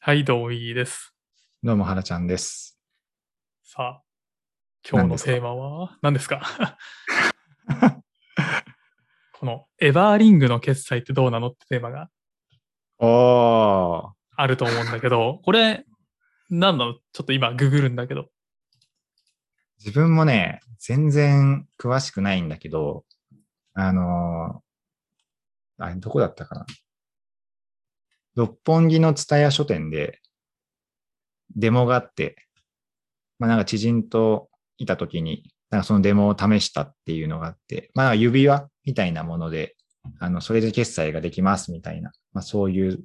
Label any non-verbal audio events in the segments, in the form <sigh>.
はい、どうもいいです。どうも、はらちゃんです。さあ、今日のテーマは何ですか？<laughs> このエバーリングの決済ってどうなのってテーマがあると思うんだけど、これ、何なの？ちょっと今ググるんだけど。自分もね、全然詳しくないんだけど、あのーあれ、どこだったかな？六本木の蔦屋書店で、デモがあって、まあなんか知人といたときに、なんかそのデモを試したっていうのがあって、まあ指輪みたいなもので、あの、それで決済ができますみたいな、まあそういう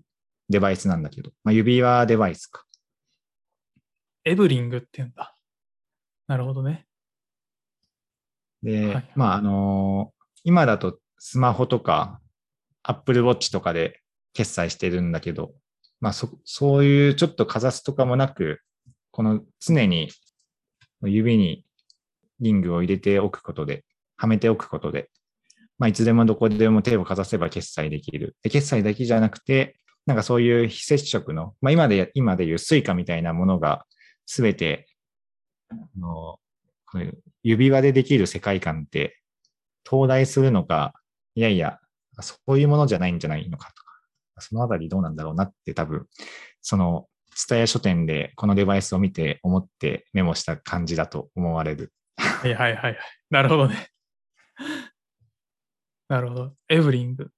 デバイスなんだけど、まあ指輪デバイスか。エブリングって言うんだ。なるほどね。で、はいまあ、あのー今だとスマホとか Apple Watch とかで決済してるんだけど、まあそ、そういうちょっとかざすとかもなく、この常に指にリングを入れておくことで、はめておくことで、まあ、いつでもどこでも手をかざせば決済できる。で決済だけじゃなくて、なんかそういう非接触の、まあ、今で、今でいう Suica みたいなものがすべて、あの、この指輪でできる世界観って、東大するのか、いやいや、そういうものじゃないんじゃないのかと、そのあたりどうなんだろうなって多分、その、スタヤ書店でこのデバイスを見て思ってメモした感じだと思われる。はいはいはいはい。なるほどね。なるほど。エブリング。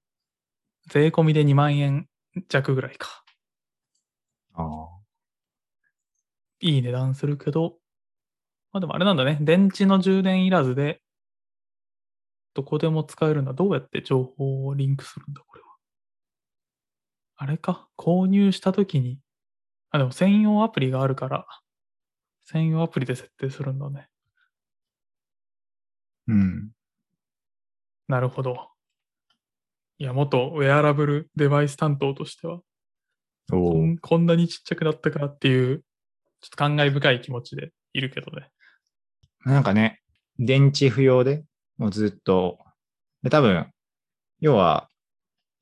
税込みで2万円弱ぐらいか。あいい値段するけど、まあでもあれなんだね。電池の充電いらずで、どこでも使えるんだ。どうやって情報をリンクするんだ、これは。あれか？購入したときに、あ、でも専用アプリがあるから、専用アプリで設定するんだね。うん。なるほど。いや、元ウェアラブルデバイス担当としては、おこーんこんなにちっちゃくなったかっていう、ちょっと感慨深い気持ちでいるけどね。なんかね、電池不要で、もうずっと、で多分、要は、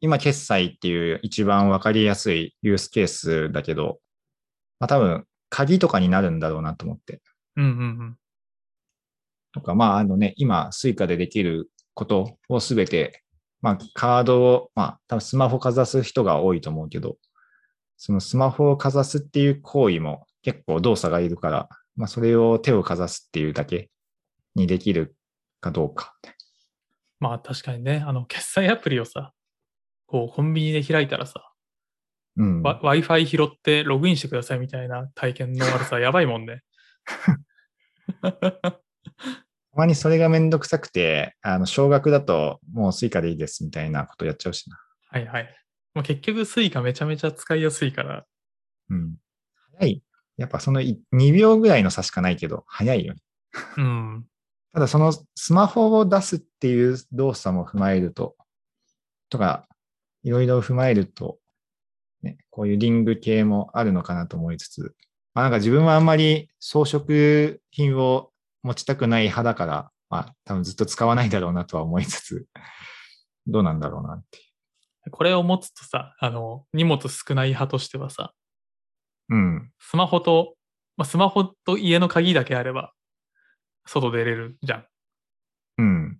今決済っていう一番わかりやすいユースケースだけど、まあ多分、鍵とかになるんだろうなと思って。うんうんうん。とか、まあ、あのね、今、 Suica でできることをすべて、まあ、カードを、まあ、多分スマホかざす人が多いと思うけど、そのスマホをかざすっていう行為も結構動作がいるから、まあ、それを手をかざすっていうだけにできるかどうか。まあ確かにね、あの、決済アプリをさ、こう、コンビニで開いたらさ、うん。わ Wi-Fi 拾ってログインしてくださいみたいな体験の悪さ、やばいもんね。たまにそれがめんどくさくて、あの、少額だともう Suica でいいですみたいなことやっちゃうしな。はいはい。まあ、結局、 Suica めちゃめちゃ使いやすいから、うん。早い。やっぱそのい2秒ぐらいの差しかないけど、早いよね。うん。ただそのスマホを出すっていう動作も踏まえると、とか、いろいろ踏まえると、ね、こういうリング系もあるのかなと思いつつ、まあなんか自分はあんまり装飾品を持ちたくない派だから、まあ多分ずっと使わないだろうなとは思いつつ、どうなんだろうなっていこれを持つとさ、あの、荷物少ない派としてはさ、う。うん。スマホと、まあ、スマホと家の鍵だけあれば、外出れるじゃん。うん。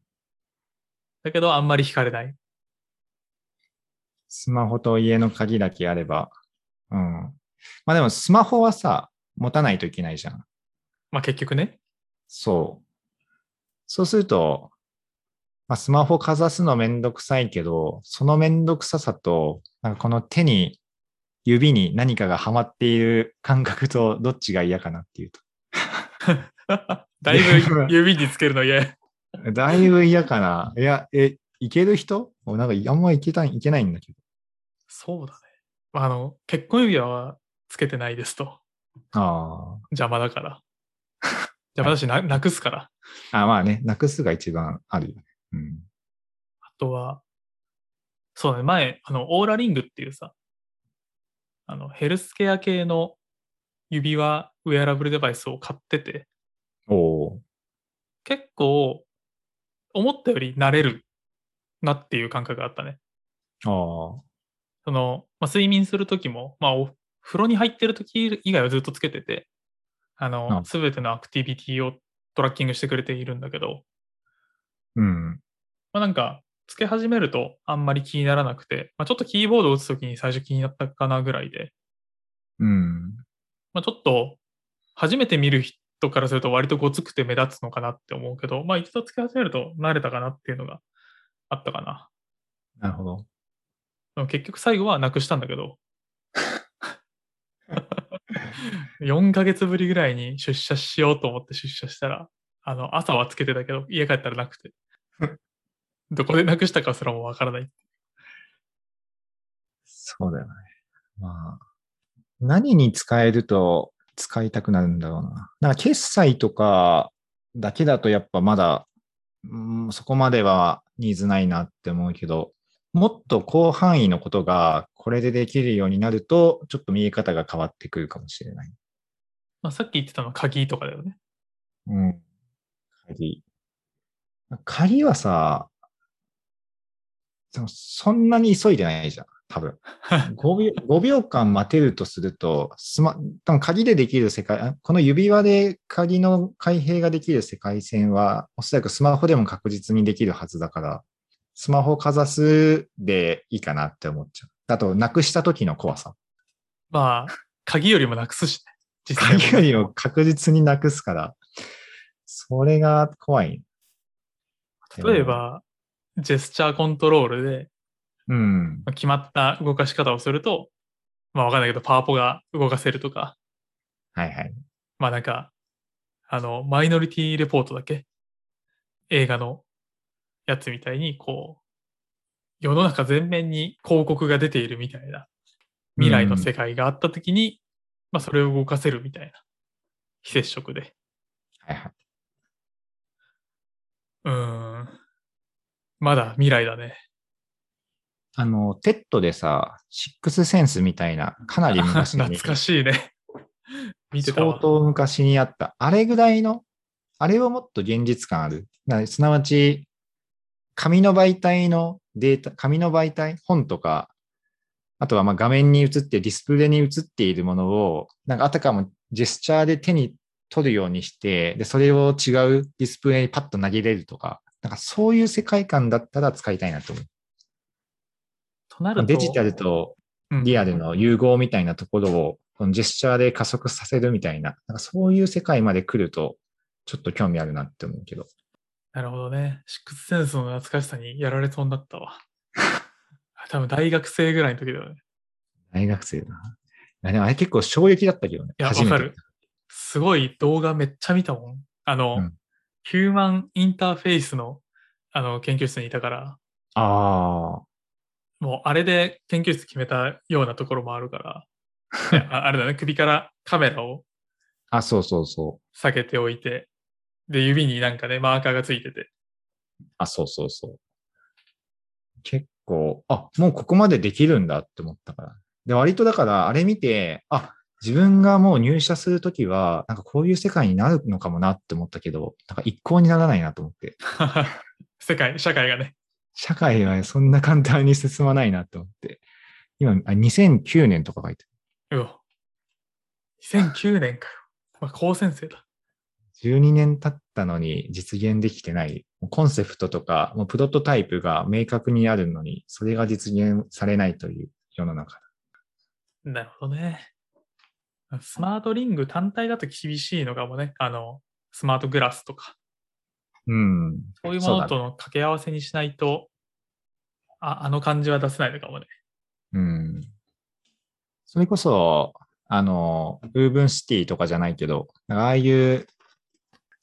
だけど、あんまり惹かれない。スマホと家の鍵だけあれば、うん。まあでもスマホはさ、持たないといけないじゃん。まあ結局ね。そう。そうすると、まあ、スマホかざすのめんどくさいけど、そのめんどくささと、なんかこの手に、指に何かがはまっている感覚とどっちが嫌かなっていう <laughs> だいぶ指につけるの嫌。<laughs> だいぶ嫌かな。いや、え、いける人？もうなんかあんまいけたい、いけないんだけど。そうだね。まああの、結婚指輪はつけてないですと。あ邪魔だから。<laughs> 邪魔だしな、なくすから。あ。あまあね、なくすが一番あるよね。うん。あとは、そうだね、前、あの、オーラリングっていうさ、あの、ヘルスケア系の指輪、ウェアラブルデバイスを買ってて、おー結構、思ったより慣れるなっていう感覚があったね。ああ。その、まあ、睡眠するときも、まあ、お風呂に入ってる時以外はずっとつけてて、あの、あすべてのアクティビティをトラッキングしてくれているんだけど、うん。まあ、なんか、つけ始めるとあんまり気にならなくて、まあ、ちょっとキーボードを打つときに最初気になったかなぐらいで、うん。まあ、ちょっと初めて見る人からすると割とごつくて目立つのかなって思うけど、まあ一度つけ始めると慣れたかなっていうのがあったかな。なるほど。でも結局最後はなくしたんだけど、4ヶ月ぶりぐらいに出社しようと思って出社したら、あの、朝はつけてたけど、家帰ったらなくて。<laughs> どこでなくしたかすらもわからない。そうだよね。まあ、何に使えると使いたくなるんだろうな。なんか決済とかだけだとやっぱまだ、うん、そこまではニーズないなって思うけど、もっと広範囲のことがこれでできるようになると、ちょっと見え方が変わってくるかもしれない。まあ、さっき言ってたのは鍵とかだよね。うん。鍵。鍵はさ、でもそんなに急いでないじゃん、多分。5秒 ,5 秒間待てるとすると、スマ、多分鍵でできる世界、あこの指輪で鍵の開閉ができる世界線は、おそらくスマホでも確実にできるはずだから、スマホをかざすでいいかなって思っちゃう。あと、なくした時の怖さ。まあ、鍵よりもなくすしね。実際鍵よりも確実になくすから、それが怖い。例えば、ジェスチャーコントロールで、うん。まあ決まった動かし方をすると、まあわかんないけど、パワポが動かせるとか、はいはい。まあなんか、あの、マイノリティレポートだけ、映画のやつみたいに、こう、世の中全面に広告が出ているみたいな未来の世界があったときに、まあそれを動かせるみたいな非接触で。はいはい。うーん。まだ未来だね。あの、 TED でさ、シックスセンスみたいな、かなり昔に、<laughs> 懐かしいね。見てたわ。相当昔にあった。あれぐらいの、あれはもっと現実感ある。なすなわち、紙の媒体のデータ、紙の媒体、本とか、あとはまあ画面に映って、ディスプレイに映っているものを、なんかあたかもジェスチャーで手に取るようにして、で、それを違うディスプレイにパッと投げれるとか、なんかそういう世界観だったら使いたいなと思う。となると、デジタルとうんリアルの融合みたいなところを、このジェスチャーで加速させるみたいな、なんかそういう世界まで来ると、ちょっと興味あるなって思うけど。なるほどね。シックスセンスの懐かしさにやられそうになったわ。<laughs> 多分大学生ぐらいの時だよね。大学生だな。いやでもあれ結構衝撃だったけどね。いや、わ初めてかる。すごい動画めっちゃ見たもん。あの、うんヒューマンインターフェイスのあの研究室にいたから、あもうあれで研究室決めたようなところもあるから、<laughs> ああれだね、首からカメラをあ。あ、そうそうそう。下げておいて、で、指になんかね、マーカーがついてて、あ、そうそうそう。結構、あ、もうここまでできるんだって思ったから。で、割とだから、あれ見て、あ、自分がもう入社するときは、なんかこういう世界になるのかもなって思ったけど、なんか一向にならないなと思って。<laughs> 世界、社会がね。社会はそんな簡単に進まないなと思って。今、あ2009年とか書いてうわ。2009年かよ。まあ、高専生だ。る。12年経ったのに実現できてない。コンセプトとか、もうプロトタイプが明確にあるのに、それが実現されないという世の中。なるほどね。スマートリング単体だと厳しいのかもね。あの、スマートグラスとか、うん。そういうものとの掛け合わせにしないと、ああの感じは出せないのかもね。うん。それこそ、あの、ウーブンシティとかじゃないけど、ああいう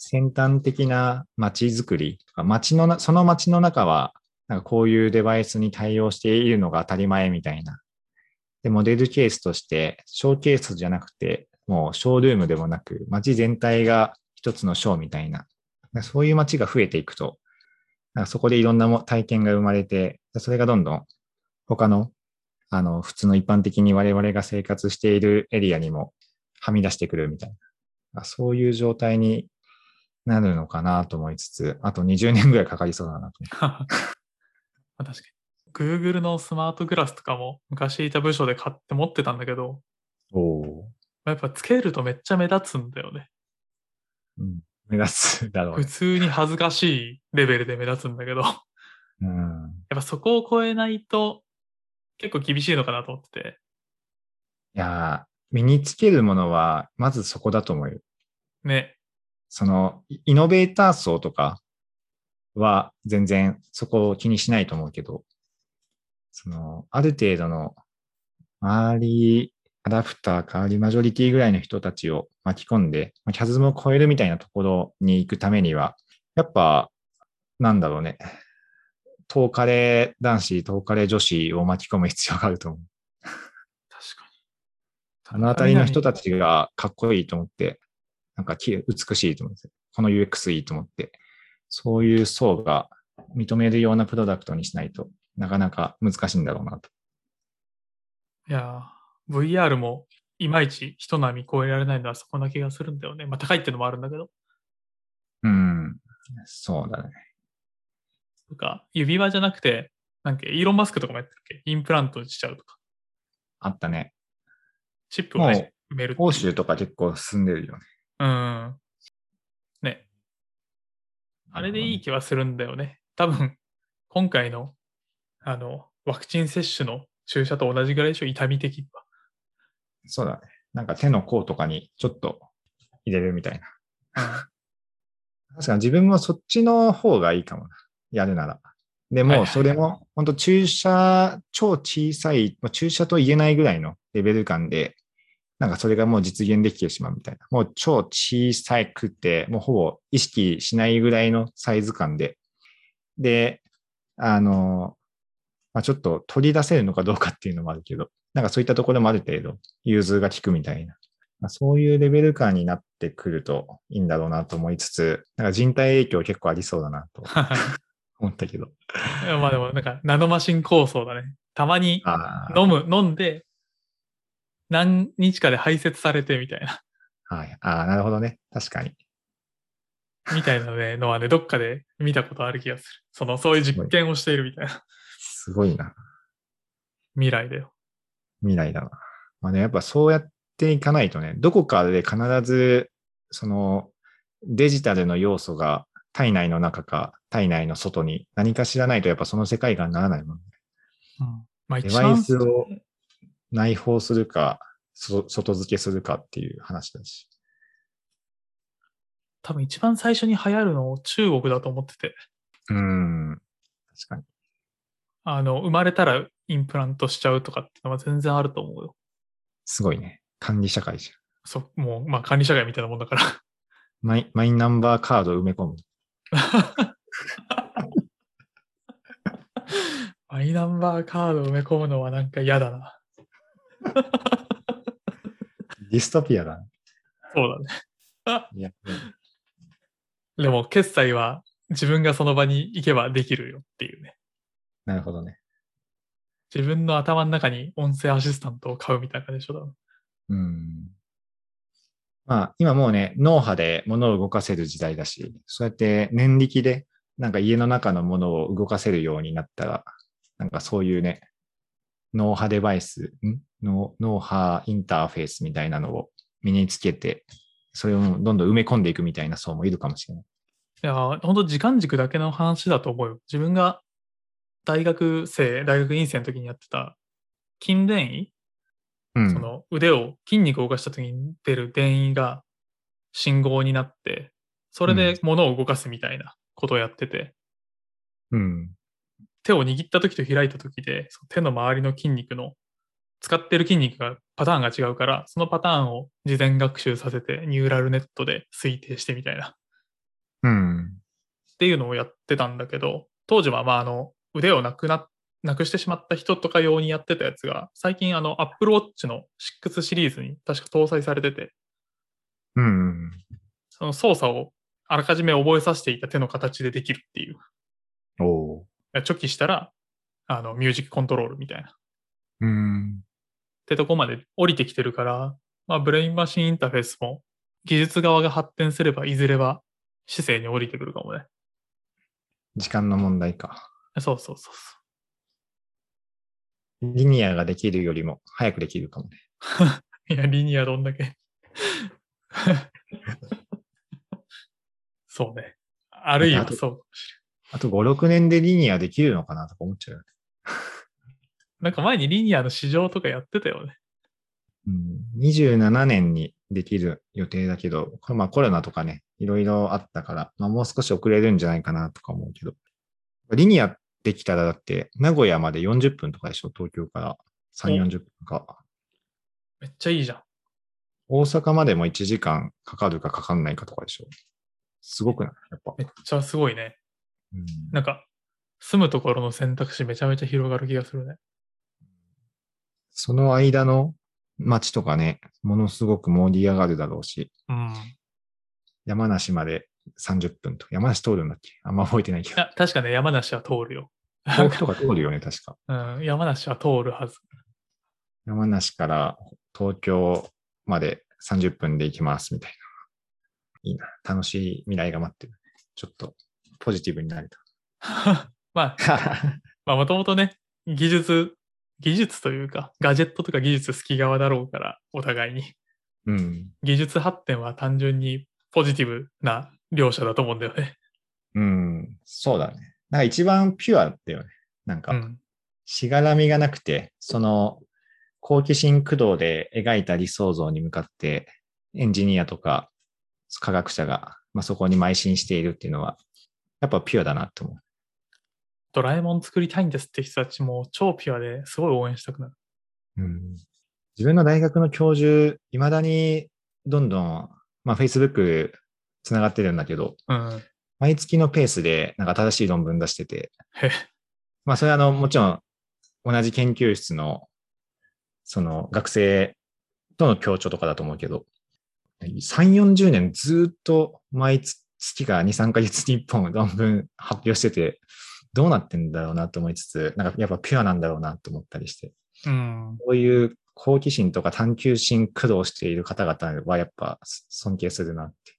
先端的な街づくり、街の、その街の中は、なんかこういうデバイスに対応しているのが当たり前みたいな。で、モデルケースとして、ショーケースじゃなくて、もうショールームでもなく、街全体が一つのショーみたいな。そういう街が増えていくと、そこでいろんな体験が生まれて、それがどんどん他のあの、普通の一般的に我々が生活しているエリアにもはみ出してくるみたいな。そういう状態になるのかなと思いつつ、あと20年ぐらいかかりそうだなと。<laughs> まあ確かに。Google のスマートグラスとかも昔いた部署で買って持ってたんだけど、おおやっぱつけるとめっちゃ目立つんだよね。ー。うん。目立つだろう普ね。通に恥ずかしいレベルで目立つんだけど、やっうん。ぱそこを超えないと結構厳しいのかなと思ってて。いやー、身につけるものは、まずそこだと思うよ。ね。その、イイノベーター層とかは全然そこを気にしないと思うけど、その、ある程度の周り、アダプター、代わりマジョリティぐらいの人たちを巻き込んで、まあキャズムを超えるみたいなところに行くためには、やっぱ、なんだろうね。東カレー男子、東カレー女子を巻き込む必要があると思う。確かに。あのあたりの人たちがかっこいいと思って、なんかき美しいと思って、この UX いいと思って、そういう層が認めるようなプロダクトにしないとなかなか難しいんだろうなと。いやー、VR もいまいち人並み超えられないのはそこな気がするんだよね。まあ高いっていうのもあるんだけど。うん。そうだね。とか、指輪じゃなくて、なんかイーロン・マスクとかもやってるっけ？インプラントしちゃうとか。あったね。チップを埋める欧州とか結構進んでるよね。うん。ね。あれでいい気はするんだよね。多分、今回の、あの、ワクチン接種の注射と同じぐらいでしょ、痛み的には。そうだね。なんか手の甲とかにちょっと入れるみたいな。確かに自分もそっちの方がいいかもな。やるなら。でも、それも、本当注射、超小さい、まあ注射と言えないぐらいのレベル感で、なんかそれがもう実現できてしまうみたいな。もう超小さくて、もうほぼ意識しないぐらいのサイズ感で。で、あの、まあ、ちょっと取り出せるのかどうかっていうのもあるけど、なんかそういったところもある程度融通が効くみたいな。まあ、そういうレベル感になってくるといいんだろうなと思いつつ、なんか人体影響結構ありそうだなと思ったけど。まあでも、なんか、ナノマシン構想だね。たまに飲む、飲んで、何日かで排泄されてみたいな、はい。ああ、なるほどね。確かに。みたいなね、のはね、どっかで見たことある気がする。その、そういう実験をしているみたいなすごいな。未来だよ。未来だな。まあね、やっぱそうやっていかないとね、どこかで必ず、その、デジタルの要素が体内の中か体内の外に何か知らないとやっぱその世界観にならないもんね。うん。まあデバイスを内包するか、そ外付けするかっていう話だし。多分一番最初に流行るの中国だと思ってて、うーん。確かに。あの、生まれたらインプラントしちゃうとかっていうのは全然あると思うよ。すごいね。管理社会じゃん。そう、もう、まあ管理社会みたいなもんだから。マイマイナンバーカード埋め込む。<laughs> マイナンバーカード埋め込むのはなんか嫌だな。<laughs> ディストピアだね。そうだね。<laughs> いや、でも、決済は自分がその場に行けばできるよっていうね。なるほどね。自分の頭の中に音声アシスタントを買うみたいな感じでしょ多分うん。まあ、今もうね、脳波で物を動かせる時代だし、そうやって念力で、なんか家の中のものを動かせるようになったら、なんかそういうね、脳波デバイス、ん？脳脳波インターフェースみたいなのを身につけて、それをどんどん埋め込んでいくみたいな層もいるかもしれない。いやー、本当時間軸だけの話だと思うよ。自分が大学生、大学院生の時にやってた筋電位、うん。その腕を筋肉を動かした時に出る電位が信号になって、それで物を動かすみたいなことをやってて、うん。手を握った時と開いた時で、その手の周りの筋肉の使ってる筋肉がパターンが違うから、そのパターンを事前学習させてニューラルネットで推定してみたいな。うん。っていうのをやってたんだけど、当時はまああの腕をなくな、なくしてしまった人とか用にやってたやつが、最近あの Apple Watch の6シリーズに確か搭載されてて、うん。その操作をあらかじめ覚えさせていた手の形でできるっていう。おおチョキしたら、あの、ミュージックコントロールみたいな。うん。てとこまで降りてきてるから、まあ、ブレインマシンインターフェースも技術側が発展すれば、いずれは姿勢に降りてくるかもね。時間の問題か。そうそうそうそリニアができるよりも早くできるかもね。う。<laughs> いや、リニアどんだけ。<laughs> そうね。あるいはそう。あと5、6年でリニアできるのかなとか思っちゃうよね。なんか前にリニアの市場とかやってたよね。うん、27年にできる予定だけど、これまあコロナとかね、いろいろあったから、まあもう少し遅れるんじゃないかなとか思うけど。リニアできたらだって、名古屋まで40分とかでしょ、東京から3、お40分か。めっちゃいいじゃん。大阪までも1時間かかるかかかんないかとかでしょ。すごくない？やっぱ。めっちゃすごいね。うんなんか、住むところの選択肢めちゃめちゃ広がる気がするね。その間の街とかね、ものすごく盛り上がるだろうし、うん。山梨まで30分と。山梨通るんだっけ？あんま覚えてないけど。あ確かね、山梨は通るよ。甲府とか通るよね、<laughs> 確か。うん、山梨は通るはず。山梨から東京まで30分で行きますみたいな。いいな。楽しい未来が待ってる。ちょっとポジティブになれ <laughs> まあ、た。<laughs> まあ、もともとね、技術、技術というか、ガジェットとか技術好き側だろうから、お互いに。うん。技術発展は単純にポジティブな両者だと思うんだよね。うん。そうだね。なんか一番ピュアだよね。なんか、うん。しがらみがなくて、その、好奇心駆動で描いた理想像に向かって、エンジニアとか科学者が、まあ、そこに邁進しているっていうのは、やっぱピュアだなって思う。ドラえもん作りたいんですって人たちも超ピュアですごい応援したくなる。うん自分の大学の教授、いまだにどんどん、まあ、Facebook つながってるんだけど、うん。毎月のペースでなんか新しい論文出してて、へまあ、それはあの、もちろん同じ研究室の、その学生との協調とかだと思うけど、3、40年ずっと毎月が2、3ヶ月に1本論文発表してて、どうなってんだろうなと思いつつ、なんかやっぱピュアなんだろうなと思ったりして、うん。こういう好奇心とか探求心駆動している方々はやっぱ尊敬するなって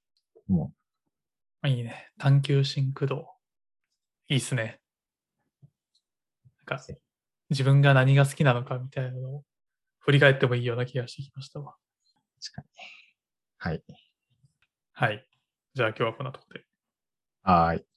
思いいね。探求心駆動。いいっすね。なんか、自分が何が好きなのかみたいなのを振り返ってもいいような気がしてきましたわ。う。確かに。はい。はい。じゃあ今日はこんなところで。はーい。